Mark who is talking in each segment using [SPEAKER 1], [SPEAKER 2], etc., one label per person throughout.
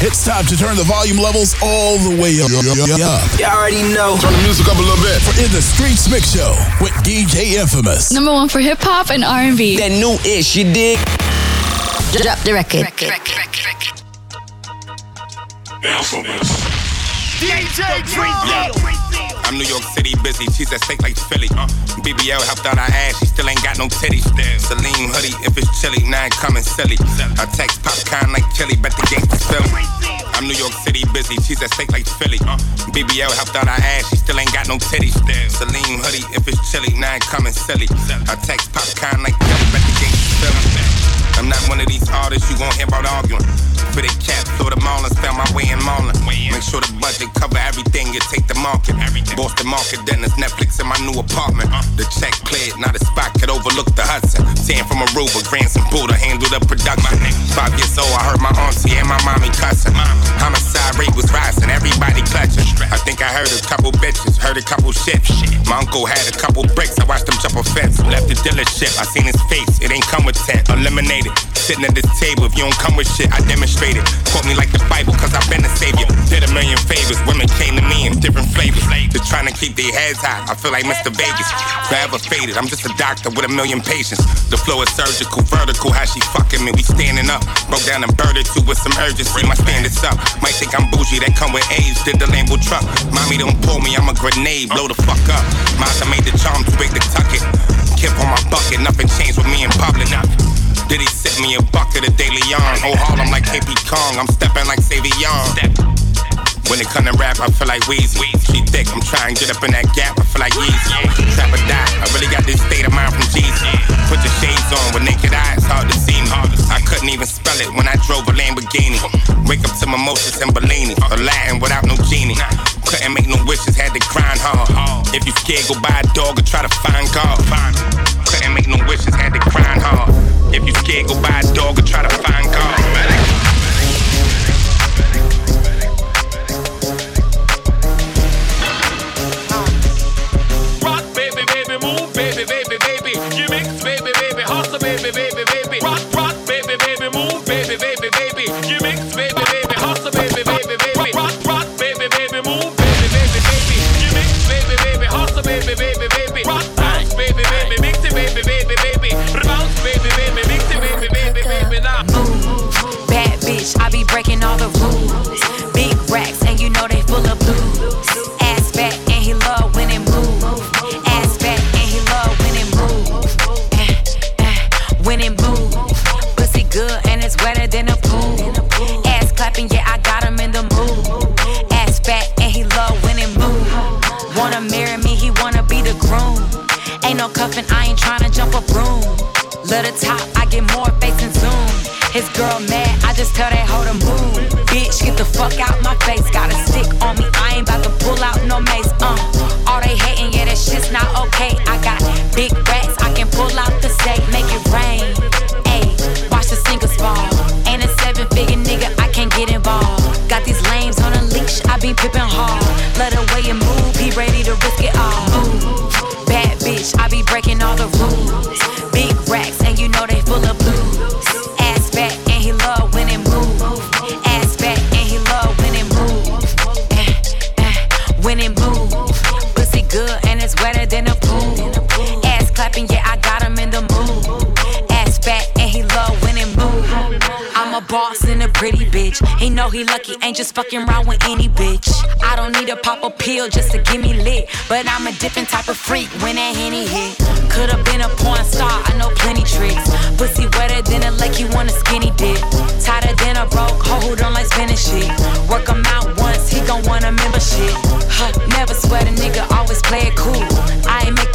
[SPEAKER 1] It's time to turn the volume levels all the way up.
[SPEAKER 2] You already know.
[SPEAKER 3] Turn the music up a little bit.
[SPEAKER 1] For In the Streets Mix Show with DJ Infamous.
[SPEAKER 4] Number one for hip hop and R&B.
[SPEAKER 2] That new ish, you dig?
[SPEAKER 5] Drop the record.
[SPEAKER 6] DJ I'm New York City busy, she's at stake like Philly. Uh, BBL helped out her ass, she still ain't got no titties. There. Celine hoodie, if it's chilly, now I'm coming silly. I text popcorn like chili, bet the gangsters feel me. I'm New York City busy, she's at stake like Philly. Uh, BBL helped out her ass, she still ain't got no titties. Celine hoodie, if it's chilly, now I'm coming silly. I text popcorn like chili, bet the gangsters feel me. I'm not one of these artists you gon' hear about arguing. For the cap, throw the Marlins, found my way in Marlin. Make sure the budget cover everything, you take the market. Boston market, then it's Netflix in my new apartment. The check cleared, now the spot could overlook the Hudson. Tan from Aruba, Grandson Buddha, handle the production. Five years old, I heard my auntie and my mommy cussing. Homicide rate was rising, everybody clutching. I think I heard a couple bitches, heard a couple shits. My uncle had a couple bricks, I watched him jump a fence. Left the dealership, I seen his face, it ain't come with tent. Eliminated, sitting at this table, if you don't come with shit, I demonstrated. Quote me like the Bible, cause I've been a savior. Did a million favors, women came to me in different flavors. They're trying to keep their heads high, I feel like Mr. Vegas. Forever faded, I'm just a doctor with a million patients. The flow is surgical, vertical, how she fucking me, we standing up. Broke down and birded two with some urgency, my standards up. Might think I'm bougie, that come with age, did the Lambo truck. Mommy don't pull me, I'm a grenade, blow the fuck up. Mazda made the charm too big to tuck it. Kip on my bucket, nothing changed with me in public. Did he sip me a bucket of daily yarn? Oh, Harlem like KP Kong, I'm stepping like Savion. When it come to rap, I feel like Weezy. She thick, I'm trying to get up in that gap, I feel like Yeezy. Trap or die, I really got this state of mind from Jesus. Put your shades on with naked eyes, hard to see me. I couldn't even spell it when I drove a Lamborghini. Wake up to mimosas and Bellini, Aladdin without no genie. Couldn't make no wishes, had to grind hard. If you scared, go buy a dog or try to find God.
[SPEAKER 5] His girl mad, I just tell that hoe to move. Bitch, get the fuck out my face. Got a stick on me, I ain't about to pull out no mace. Uh, all they hating, yeah, that shit's not okay. I got big racks, I can pull out the safe, make it rain. Ayy, watch the singles fall. Ain't a seven figure nigga, I can't get involved. Got these lames on a leash, I be pippin' hard. Let the way it move, he ready to risk it all. Ooh, bad bitch, I be breaking all the rules. Big racks, and you know they full of wetter than a pool. Ass clapping, yeah, I got him in the mood. Ass fat, and he love when it move. I'm a boss and a pretty bitch. He know he lucky, ain't just fucking around with any bitch. I don't need to pop a pill just to get me lit. But I'm a different type of freak when that henny hit. Could've been a porn star, I know plenty tricks. Pussy wetter than a lake, you want a skinny dip. Tighter than a broke hoe who don't like spinning shit. Work him out once, he gon' want a membership. Huh, never sweat a nigga, play it cool. I make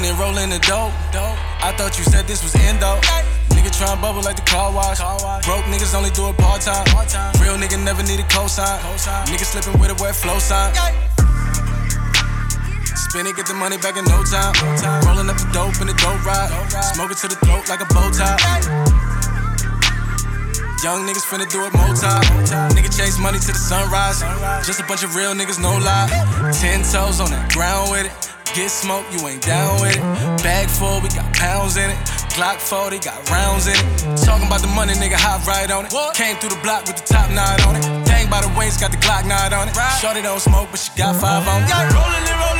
[SPEAKER 7] Rolling and rolling the dope.
[SPEAKER 8] I thought you said this was endo. Nigga tryna bubble like the car wash. Broke niggas only do it part time. Real nigga never need a cosign. Nigga slipping with a wet flow sign. Spin it, get the money back in no time. Rolling up the dope in the dope ride. Smoke it to the throat like a bow tie. Young niggas finna do it more time. Nigga chase money to the sunrise. Just a bunch of real niggas, no lie. Ten toes on the ground with it. Get smoke, you ain't down with it. Bag full, we got pounds in it. Glock 40, got rounds in it. Talking about the money, nigga, hop right on it. What? Came through the block with the top knot on it. Dang by the waist, got the Glock knot on it. Shorty don't smoke, but she got five on it.
[SPEAKER 7] And rolling and rolling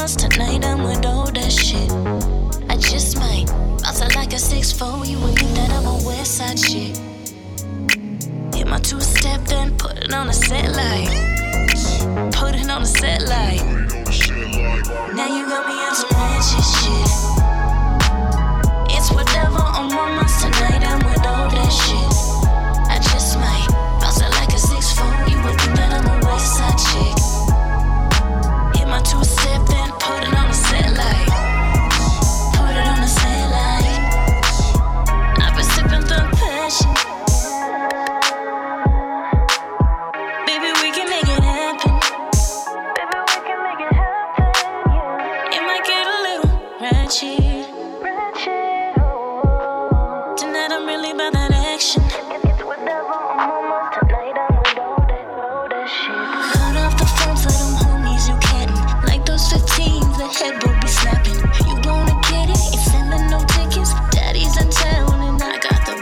[SPEAKER 9] Tonight. I'm with all that shit. I just might bounce out like a 6'4. You would think that I'm a West Side shit. Hit my two step, then put it on a set light. Put it on a set light. Now you got me on some ratchet shit. It's whatever on my mind. tonight. I'm with all that shit. 15s, the be. You wanna get it? It's sending no tickets. Daddy's in town and I got the.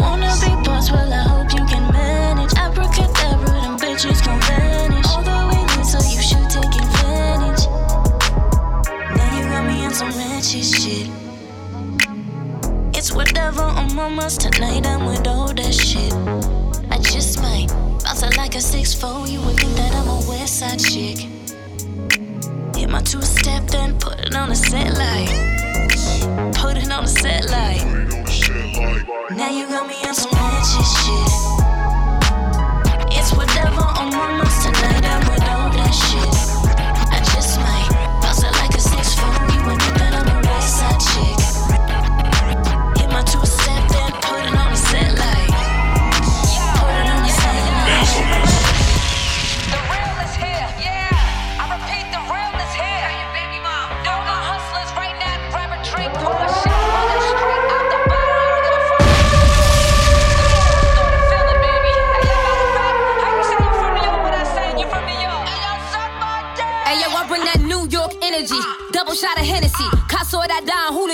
[SPEAKER 9] Wanna be boss? Well, I hope you can manage. Abracadabra, them bitches gon' vanish. All the way in, so you should take advantage. Now you got me some ratchet shit. It's whatever on us tonight. I'm with all that shit. I just might bounce it like a 6'4. You would think that I'm a West Side chick. My two step, then put it on a set light. Put it on a set light. Now you got me on some ratchet shit. It's whatever on us tonight. I'm with all that shit.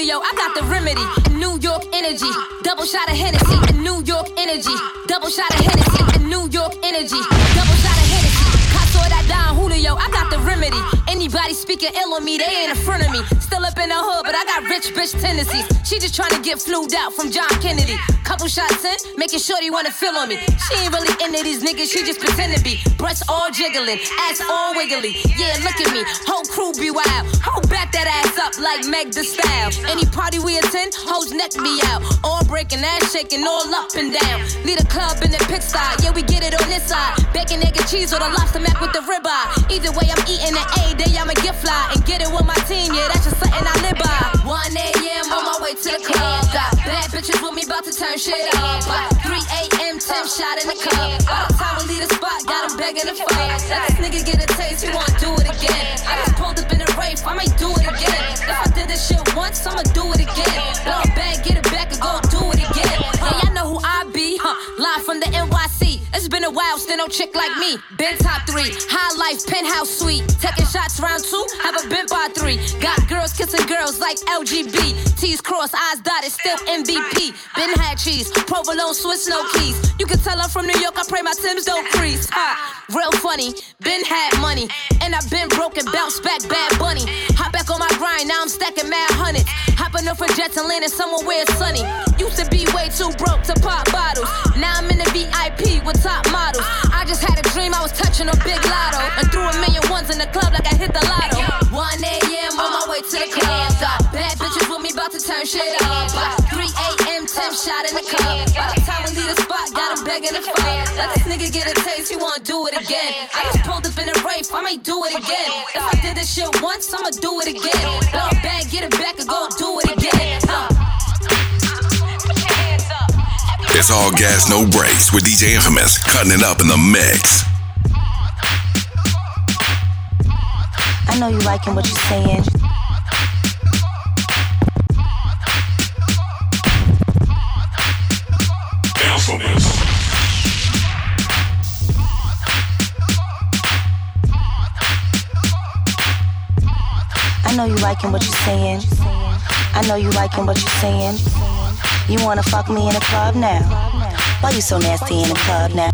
[SPEAKER 10] Julio. I got the remedy. New York energy. Double shot of Hennessy, New York energy. Double shot of Hennessy, New York energy. Double shot of Hennessy. Caso that Don Julio, I got the remedy. Anybody speaking ill on me, they ain't in front of me. Still up in the hood, but I got rich bitch tendencies. She just trying to get flued out from John Kennedy. Couple shots in, making sure they wanna feel on me. She ain't really into these niggas, she just pretend to be. Breasts all jiggling, ass all wiggly. Yeah, look at me, whole crew be wild. Hold back that ass up like Meg the Style. Any party we attend, hoes neck me out. All breaking, ass shaking, all up and down. Lead a club in the pit style, yeah, we get it on this side. Bacon, egg, and cheese or the lobster mac with the ribeye. Either way, I'm eating an A day, I'ma get fly and get it with my team, yeah, that's just something I live by. 1 a.m. on my way to the club. Got bad bitches with me, about to turn shit up. By 3 a.m., 10 shot in the cup. By the time we leave the spot, got him begging to fuck. Let this nigga get a taste, he wanna do it again. I just pulled up in a Wraith, I might do it again. If I did this shit once, I'ma do it again. Blow back, get it back, and go It's been a while, still no chick like me. Been top three, high life, penthouse suite. Taking shots round two, have a been by three. Got girls kissing girls like LGB. T's cross, eyes dotted, still MVP. Been had cheese, provolone, Swiss, no keys. You can tell I'm from New York, I pray my Tim's don't freeze. Ha, real funny, been had money. And I've been broken, bounced back, bad bunny. Hop back on my grind, now I'm stacking mad hundreds. Hopping up for jets and landing somewhere where it's sunny. Used to be way too broke to pop bottles. Now I'm in the VIP with top models. I just had a dream I was touching a big lotto. And threw a million ones in the club like I hit the lotto. 1 a.m. on my way to the club. Bad bitches with me, about to turn shit up. By 3 a.m., 10 shot in the cup. By the time we leave the spot, got him begging to fuck. Let this nigga get a taste, he wanna do it again. I just pulled up in a Wraith, I might do it again. If I did this shit once, I'ma do it again. Blow it back, get it back, and go do it again. Uh.
[SPEAKER 3] It's all gas, no brakes with DJ Infamous cutting it up in the mix.
[SPEAKER 11] I know you liking what you're saying. I know you liking what you're saying. I know you liking what you're saying. You wanna fuck me in a club now? Why you so nasty in the club now?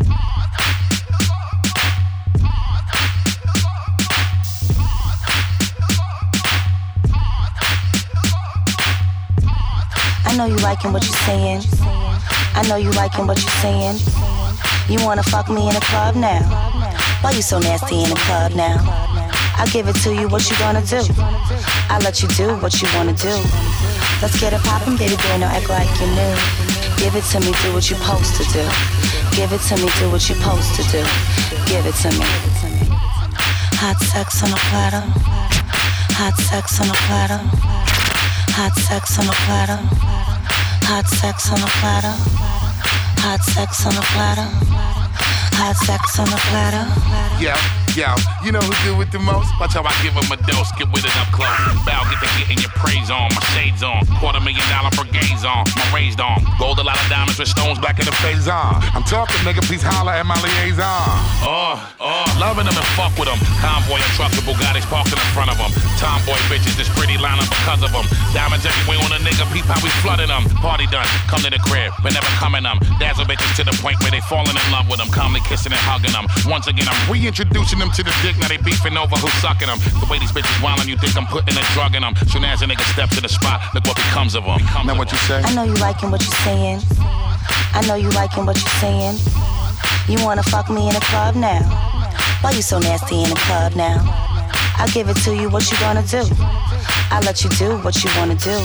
[SPEAKER 11] I know you liking what you're saying. I know you liking what you're saying. You wanna fuck me in a club now? Why you so nasty in the club now? I'll give it to you, what you gonna do? I'll let you do what you wanna do. Let's get it poppin', baby girl, no act like you knew. Give it to me, do what you're supposed to do. Give it to me, do what you're supposed to do. Give it to me. Hot sex on a platter. Hot sex on a platter. Hot sex on a platter. Hot sex on a platter. Hot sex on a platter. Hot sex on a platter.
[SPEAKER 12] Yo, yo, you know who do it the most? Watch how I give a dose, get with it up close. Bow, get to getting your praise on, my shades on. Quarter million dollar brigades on, my raised on. Gold, a lot of diamonds with stones black in the face on. I'm talking, nigga, please holler at my liaison. Oh, oh, loving them and fuck with them. Convoy and trucks with Bugattis parked in front of them. Tomboy bitches, this pretty lineup because of them. Diamonds everywhere on a nigga, peep how we flooding them. Party done, come to the crib, but never coming them. Dazzle bitches to the point where they falling in love with them. Calmly kissing and hugging them. Once again, I'm reintroducing them to the dick. Now they beefing over who's sucking them. The way these bitches wildin', you think I'm putting a drug in them. Soon as a nigga step to the spot, look what becomes of them. Now what you say?
[SPEAKER 11] I know you liking what you're saying. I know you liking what you're saying. You wanna fuck me in a club now? Why you so nasty in the club now? I'll give it to you, what you gonna do? I'll let you do what you wanna do.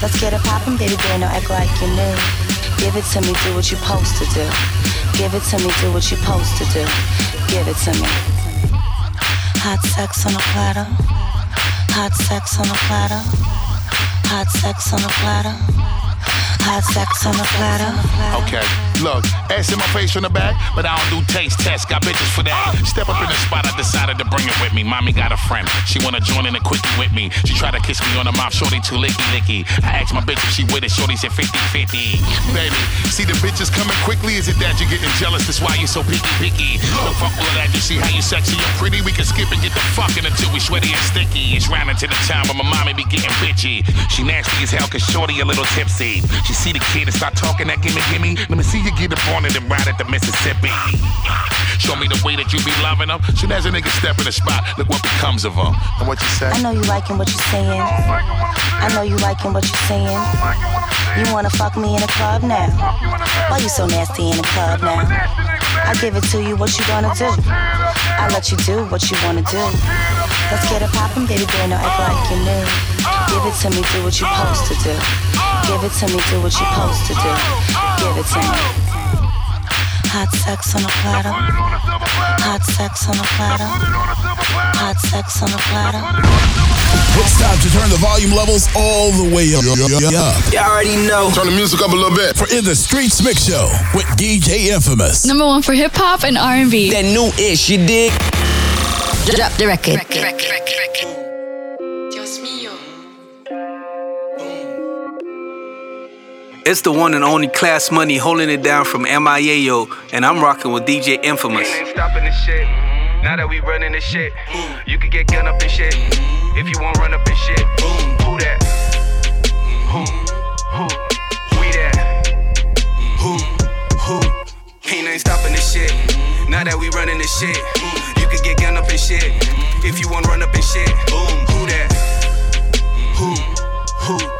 [SPEAKER 11] Let's get it poppin', baby girl, no act like you knew. Give it to me, do what you're supposed to do. Give it to me, do what you're supposed to do. Give it to me. Hot sex on a platter. Hot sex on a platter. Hot sex on a platter. Hot sex on the platter.
[SPEAKER 12] Okay, look, ass in my face from the back, but I don't do taste tests. Got bitches for that. Step up in the spot, I decided to bring it with me. Mommy got a friend, she wanna join in a quickie with me. She tried to kiss me on the mouth, shorty too licky licky. I asked my bitch if she with it, shorty said 50 50. Baby, see the bitches coming quickly. Is it that you're getting jealous? That's why you so picky picky. Look, fuck all that. You see how you sexy and pretty? We can skip and get the fucking until we sweaty and sticky. It's round into the time when my mommy be getting bitchy. She nasty as hell, cause shorty a little tipsy. She see the kid and start talking that gimme gimme. Let me see you get up on it and ride at the Mississippi. Show me the way that you be loving them. Soon as a nigga step in the spot, look what becomes of them. And what you say?
[SPEAKER 11] I know you liking what you're saying. I know you liking what you're saying. You wanna fuck me in the club now? Why you so nasty in the club now? I give it to you, what you gonna do? I let you do what you wanna do. Let's get it poppin', baby girl, no act like you new. Give it to me, do what you supposed to do. Give it to me, do what you supposed to do. Give it to me. Hot sex on a platter. Hot sex on a platter. Hot sex on a platter.
[SPEAKER 1] It's time to turn the volume levels all the way up.
[SPEAKER 2] You already know.
[SPEAKER 1] Turn the music up a little bit. For In the Streets Mix Show with DJ Infamous.
[SPEAKER 4] Number one for hip hop and R&B.
[SPEAKER 2] That new ish, you dig?
[SPEAKER 10] Drop the record.
[SPEAKER 13] It's the one and only Class Money holding it down from MIA, yo, and I'm rocking with DJ Infamous.
[SPEAKER 14] Ain't stopping this shit. Now that we running this shit, you can get gun up and shit. If you want run up and shit, boom, who that? Who? Who? We that? Who? Who? Ain't stopping this shit. Now that we running this shit, you can get gun up and shit. If you want run up and shit, boom. who that? Who? Who?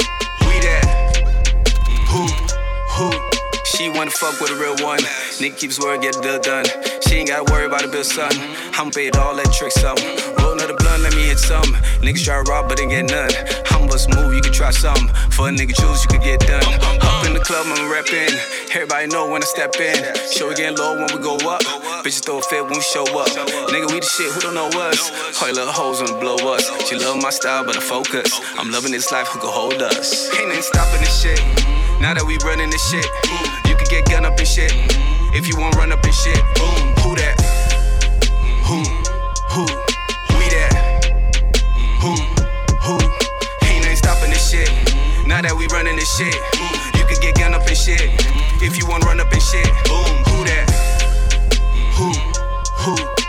[SPEAKER 14] She wanna fuck with a real one. Nigga keeps word, get the deal done. She ain't gotta worry about a bill, son. I'm paid all that trick some. Roll another blunt, let me hit some. Niggas try to rob, but ain't get none. I'm move, you can try some. For a nigga choose, you can get done. Up in the club, I'm reppin'. Everybody know when I step in. Show we getting low when we go up. Bitches throw a fit when we show up. Nigga, we the shit, who don't know us? All you little hoes wanna blow us. She love my style, but I focus. I'm loving this life, who can hold us? Ain't nothing stopping this shit. Now that we running this shit, can get gun up and shit. Mm-hmm. If you want run up and shit, boom, who that? Mm-hmm. Who? Who? We that? Mm-hmm. Who? Who? Ain't nothing stopping this shit. Now that we running this shit, you can get gun up and shit. If you want run up and shit, boom, who that? Who? Who?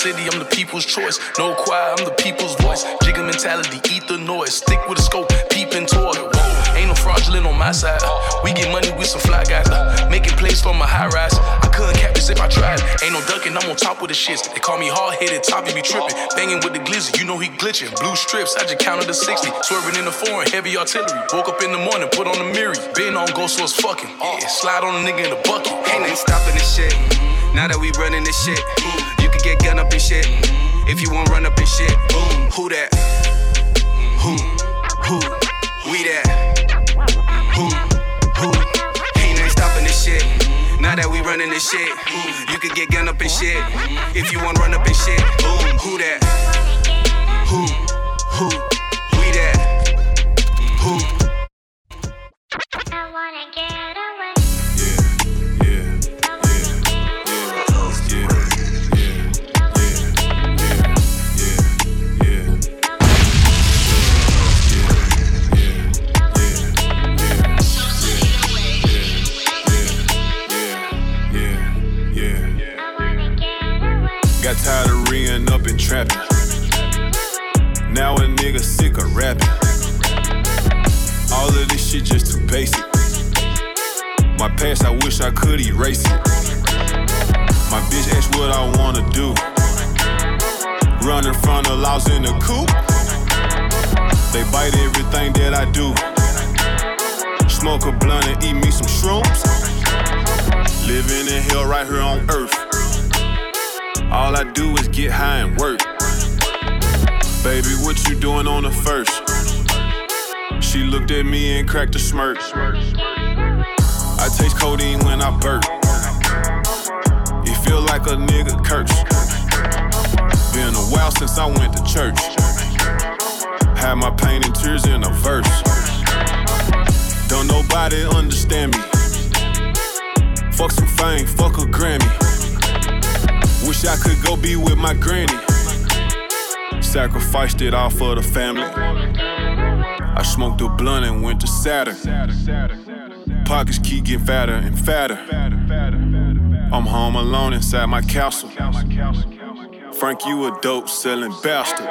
[SPEAKER 8] City, I'm the people's choice. No choir, I'm the people's voice. Jigger mentality, eat the noise. Stick with a scope, peeping toward it. Whoa, ain't no fraudulent on my side. We get money with some fly guys. Making plays from a high rise. I couldn't cap this if I tried. Ain't no ducking, I'm on top of the shits. They call me hard headed, top, you be tripping. Banging with the glizzy, you know he glitching. Blue strips, I just counted the 60. Swerving in the foreign, heavy artillery. Woke up in the morning, put on the mirror. Been on go, so it's fucking. Yeah, slide on a nigga in the bucket.
[SPEAKER 14] Ain't nothing stopping this shit. Now that we running this shit, get gun up and shit. If you want run up and shit, boom. who that? Who? Who? We that? Who? Who? Ain't nothing stopping this shit. Now that we running this shit, you can get gun up and shit. If you want run up and shit, boom. who that? Who?
[SPEAKER 15] Who? Codeine when I burp. It feel like a nigga curse. Been a while since I went to church. Had my pain and tears in a verse. Don't nobody understand me. Fuck some fame, fuck a Grammy. Wish I could go be with my granny. Sacrificed it all for the family. I smoked a blunt and went to Saturn. Pockets keep getting fatter and fatter. I'm home alone inside my castle. Frank, you a dope selling bastard.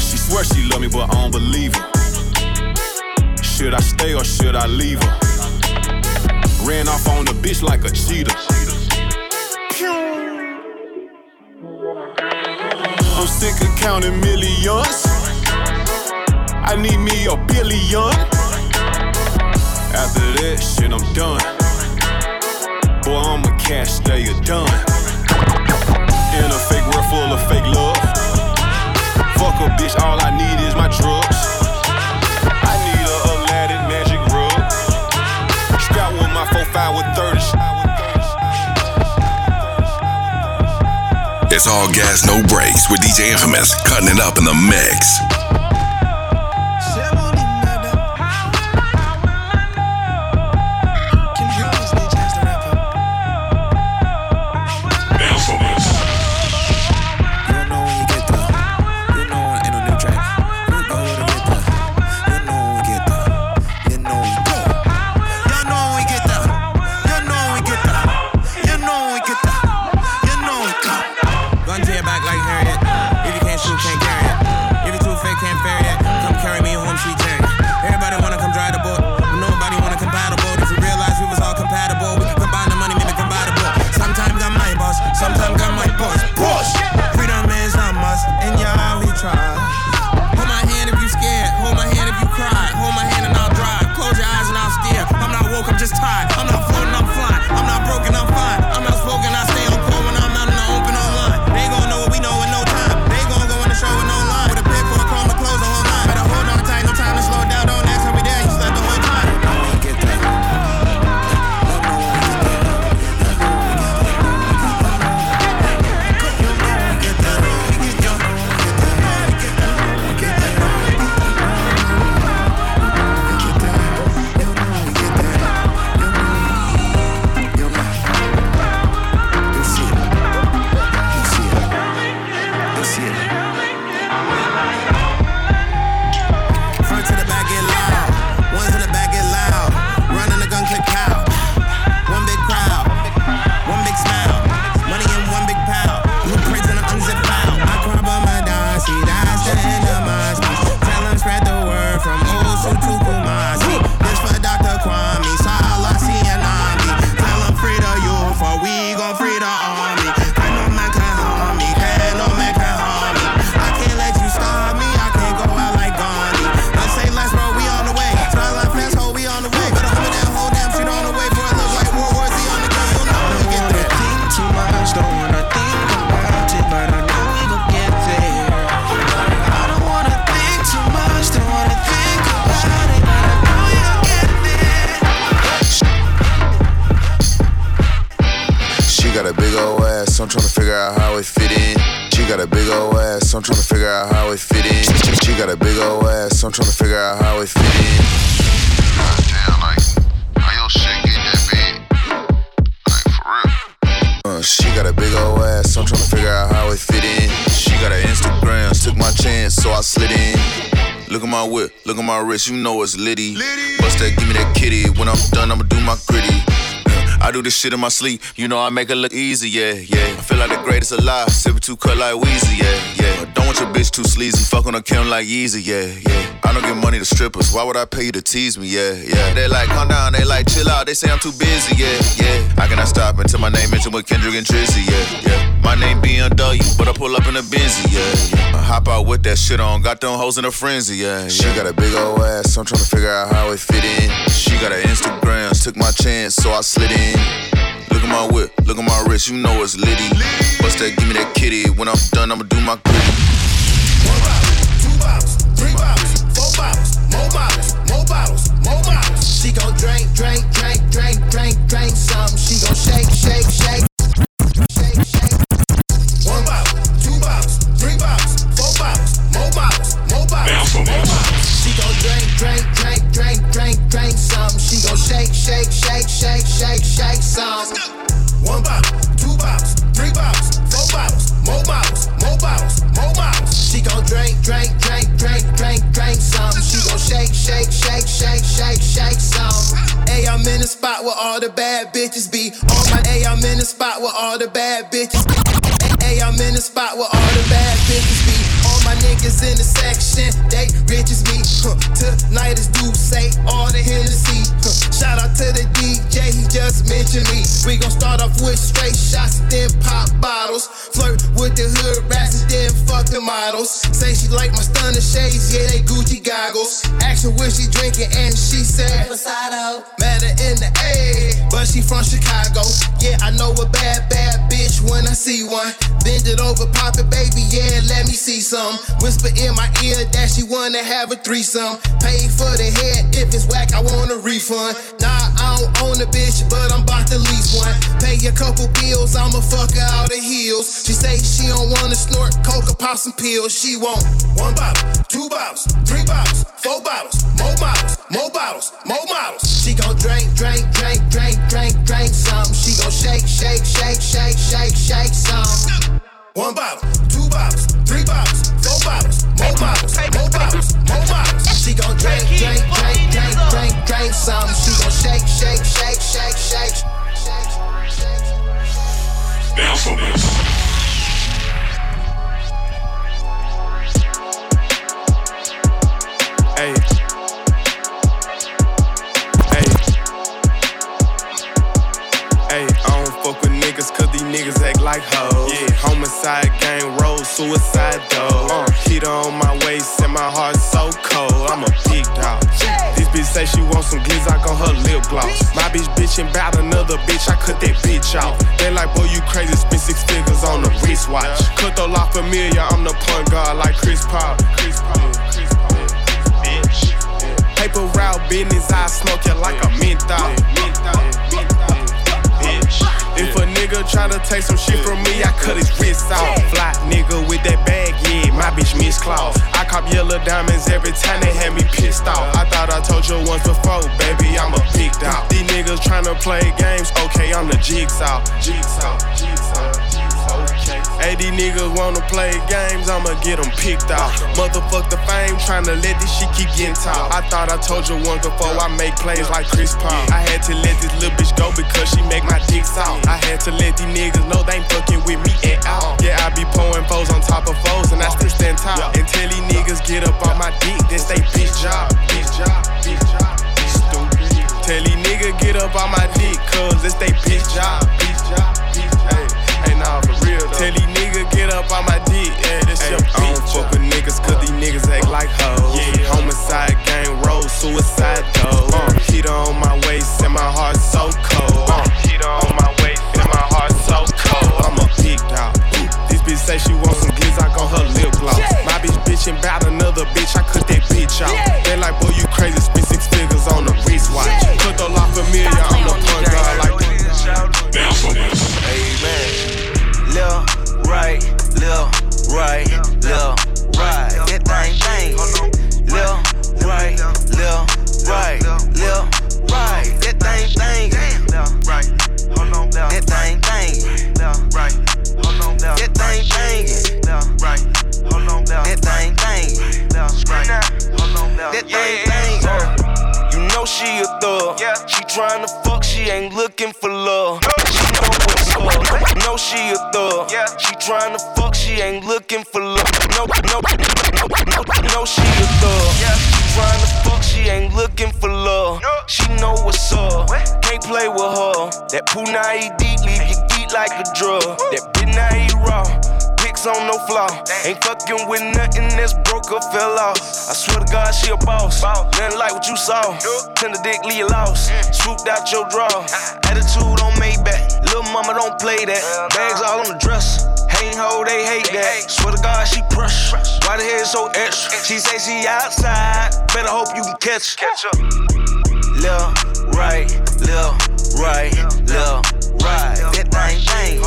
[SPEAKER 15] She swears she love me, but I don't believe her. Should I stay or should I leave her? Ran off on the bitch like a cheetah. I'm sick of counting millions. I need me a billion. After that shit, I'm done. Boy, I'm a cash stay a done. In a fake world full of fake love. Fuck a bitch, all I need is my drugs. I need a Aladdin magic rug. Strap with my 4-5 with 30.
[SPEAKER 3] It's all gas, no brakes with DJ Infamous cutting it up in the mix.
[SPEAKER 16] My
[SPEAKER 17] whip, look at my wrist, you know it's litty. Bust that, give me that kitty. When I'm done, I'ma do my gritty. I do this shit in my sleep, you know I make it look easy, yeah, yeah. I feel like the greatest alive, sipping two cut like Weezy, yeah, yeah. Don't want your bitch too sleazy, fuck on a cam like Yeezy, yeah, yeah. I don't give money to strippers, why would I pay you to tease me, yeah, yeah. They like, calm down, they like, chill out, they say I'm too busy, yeah, yeah. I cannot stop until my name mentioned with Kendrick and Drizzy, yeah, yeah. My name BMW, but I pull up in a Benzy, yeah. I hop out with that shit on, got them hoes in a frenzy, yeah. She got a big old ass, so I'm trying to figure out how it fit in. She got an Instagram, took my chance, so I slid in. Look at my whip, look at my wrist, you know it's litty. Bust that, give me that kitty. When I'm done, I'ma do my gritty.
[SPEAKER 18] Three bottles, four bottles, more bottles, more bottles, more bottles. She gon' drink, drink, drink, drink, drink, drink some. She gon' shake, shake. Shake, She gon' drink, drink, drink, drink, drink, drink some. She gon' shake, shake, shake, shake, shake, shake some. One bottle, two bottles, three bottles, four bottles, more bottles, more bottles, more bottles. She gon' drink, drink, drink, drink, drink, drink some. She gon' shake, shake, shake, shake, shake, shake some. Hey, I'm in the spot where all the bad bitches be. On my hey, I'm in the spot where all the bad bitches. Hey, I'm in the spot where all the bad bitches be. Niggas in the section, they rich as me. Huh. Tonight is do say all the Hennessy. Huh. Shout out to the He just mentioned me. We gon' start off with straight shots, then pop bottles. Flirt with the hood rats, and then fuck the models. Say she like my stunner shades, yeah, they Gucci goggles. Her what she drinking, and she said, Posado. Matter in the A, but she from Chicago. Yeah, I know a bad, bad bitch when I see one. Bend it over, pop it, baby, yeah, let me see some. Whisper in my ear that she wanna have a threesome. Pay for the head, if it's whack, I want a refund. Nah, I don't own a bitch, but I'm about to lease one. Pay a couple bills, I'ma fuck her out of heels. She say she don't wanna snort coca, pop some pills. She want one bottle, two bottles, three bottles, four bottles, more bottles, more bottles, more bottles. She gon' drink, drink, drink, drink, drink, drink some. She gon' shake, shake, shake, shake, shake, shake some. One bottle,
[SPEAKER 19] a nigga try to take some shit from me, I cut his wrist off. Fly nigga with that bag, yeah, my bitch miss claws. I cop yellow diamonds every time they had me pissed off. I thought I told you once before, baby, I'm a big dog. These niggas tryna play games, okay, I'm the jigsaw. Jigsaw, jigsaw, jigsaw, okay. Hey, these niggas wanna play games, I'ma get them picked off. Motherfuck the fame, tryna let this shit keep getting tall. I thought I told you once before I make plays like Chris Paul. I had to let this little bitch go because she make my dick soft. I had to let these niggas know they ain't fucking with me at all. Yeah, I be pouring foes on top of foes and I still stand tall. Tell these niggas get up on my dick, that's they bitch job. Bitch job, bitch job, bitch stupid. Tell these niggas get up on my dick, cause it's they bitch job. Bitch job, nah, for real though. Tell these niggas get up on my dick, yeah, that's your bitch I don't fuck with niggas cause these niggas act like hoes. Yeah, homicide gang roll, suicide though. Uh, on my waist and my heart so cold. Uh, heater on my waist and my heart so cold. I'm a big dog. This bitch say she want some glizzock on her lip gloss. My bitch bitchin' bout another bitch, I cut That
[SPEAKER 2] poo eat deep, leave you geek like a drug. That bitch now eat raw. Pics on no flaw. Ain't fucking with nothing that's broke or fell off. I swear to God, she a boss. Nothing like what you saw. Tender dick, leave you lost. Swooped out your draw. Attitude on Maybach. Little mama don't play that. Bags all on the dresser. Hating hoe, they hate that. Swear to God, she brush. Why the hair so extra? She say she outside. Better hope you can catch her. Lil' right, lil' right, lil' right. That thing thing.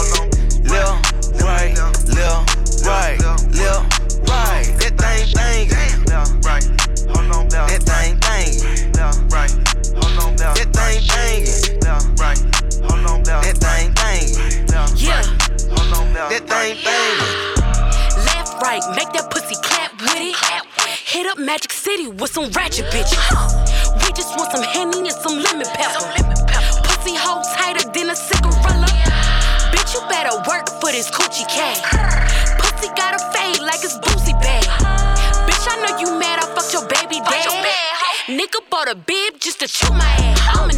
[SPEAKER 2] Lil' right, lil' right, lil' right. That thing thing. Right. Hold on. That thing thing. Right. Hold on. That thing thing. Right. Hold on. That thing thing.
[SPEAKER 10] Yeah.
[SPEAKER 2] Hold on. That thing thing.
[SPEAKER 10] Hit up Magic City
[SPEAKER 20] with some ratchet bitches. We just want some henny and some lemon pepper. Pussy hole tighter than a cigarella. Bitch, you better work for this coochie cat. Pussy got a fade like it's boozy bag. Bitch, I know you mad I fucked your baby dad. Nigga bought a bib just to chew my ass. I'm a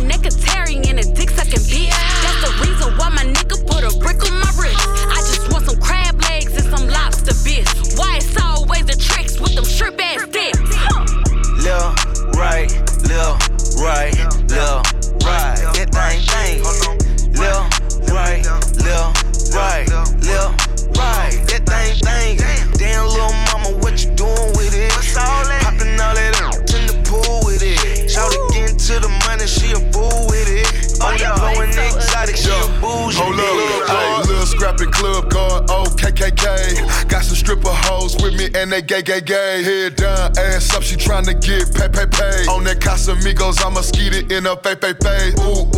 [SPEAKER 21] gay, gay. Head down, ass up, she tryna get pay, pay, pay. On that Casamigos, I'm a skeeter in a fay, fay, fay. Ooh,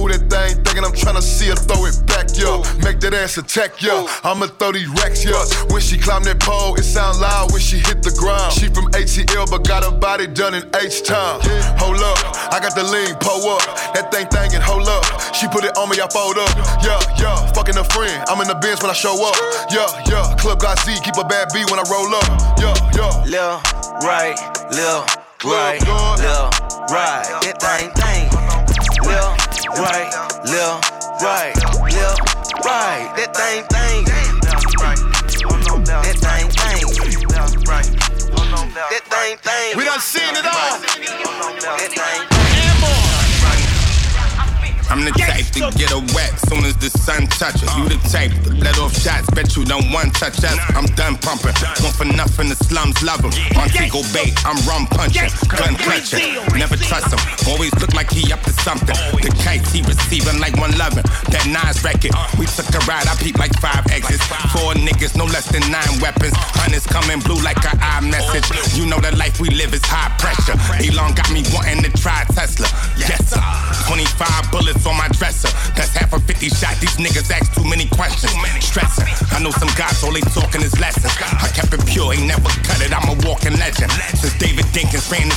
[SPEAKER 21] ass attack, yo. I'ma throw these racks, yo. When she climb that pole, it sound loud when she hit the ground. She from ATL, but got her body done in H time. Hold up, I got the lean, pull up. That thing thangin', hold up. She put it on me, I fold up. Yeah, yeah, fucking a friend. I'm in the Benz when I show up. Yeah, yeah, Club got Z, keep a bad B when I roll up. Yeah, yeah.
[SPEAKER 2] Lil, right, lil, right, lil, right. That thing, thing. Left, right, lil, right, left, right. That thing, thing. That thing, thing. That thing, thing.
[SPEAKER 21] We done seen it all.
[SPEAKER 2] That thing.
[SPEAKER 6] I'm the type to get a wet soon as the sun touches. You the type to let off shots, bet you don't want touch us. I'm done pumping, one for nothing, the slums love him. Montego Bay, I'm rum punching, gun clutching. Never trust him, always look like he up to something. The kites he receiving like one loving. That Nas record, we took a ride, I peep like five exits. Four niggas, no less than nine weapons. Hunters coming blue like a message. You know the life we live is high pressure. Elon got me wanting to try Tesla. Yes, sir. 25 bullets on my dresser. That's half a 50 shot. These niggas ask too many questions. Stressing. I know some guys, all they talking is lessons. I kept it pure, ain't never cut it. I'm a walking legend. Since David Dinkins ran the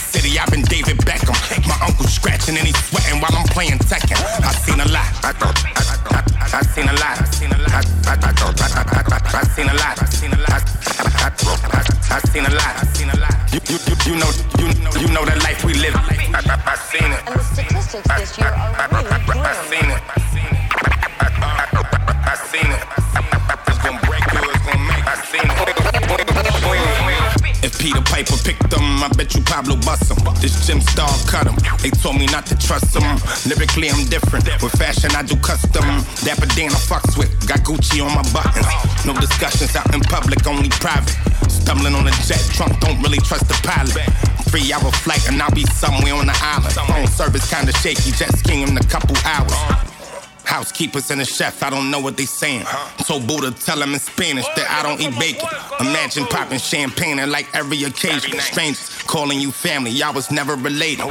[SPEAKER 6] They told me not to trust them. Lyrically, I'm different. With fashion, I do custom. Dapper Dan, I fucks with. Got Gucci on my buttons. No discussions out in public, only private. Stumbling on a jet trunk, don't really trust the pilot. Three hour flight, and I'll be somewhere on the island. Phone service kinda shaky, jet skiing in a couple hours. Housekeepers and a chef, I don't know what they saying. Told Buddha, tell them in Spanish that I don't eat bacon. Imagine popping champagne at like every occasion. Strangers calling you family, y'all was never related.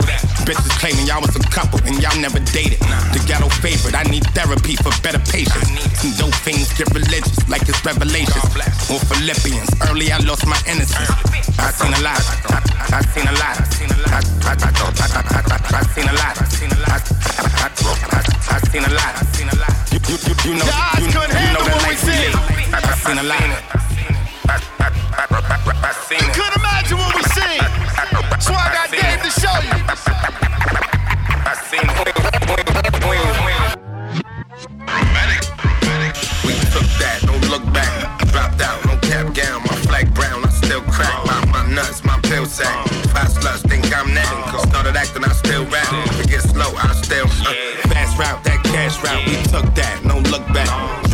[SPEAKER 6] Bitches claiming y'all was a couple and y'all never dated. The ghetto favorite, I need therapy for better patience. Some dope things get religious, like it's revelations. Or Philippians, early I lost my innocence. I seen a lot, I seen a lot, I seen a lot, I seen a lot, I seen a lot, I seen a lot. You, you, you, you know, you, you know the life we live. I, I seen a lot. I, I, I, I seen it.
[SPEAKER 21] Couldn't imagine what we seen. Why I got Dave to show you.
[SPEAKER 6] Think I'm that. Started acting, I still rap. It gets slow, I still. Uh, fast route, that cash route, we took that, no look back.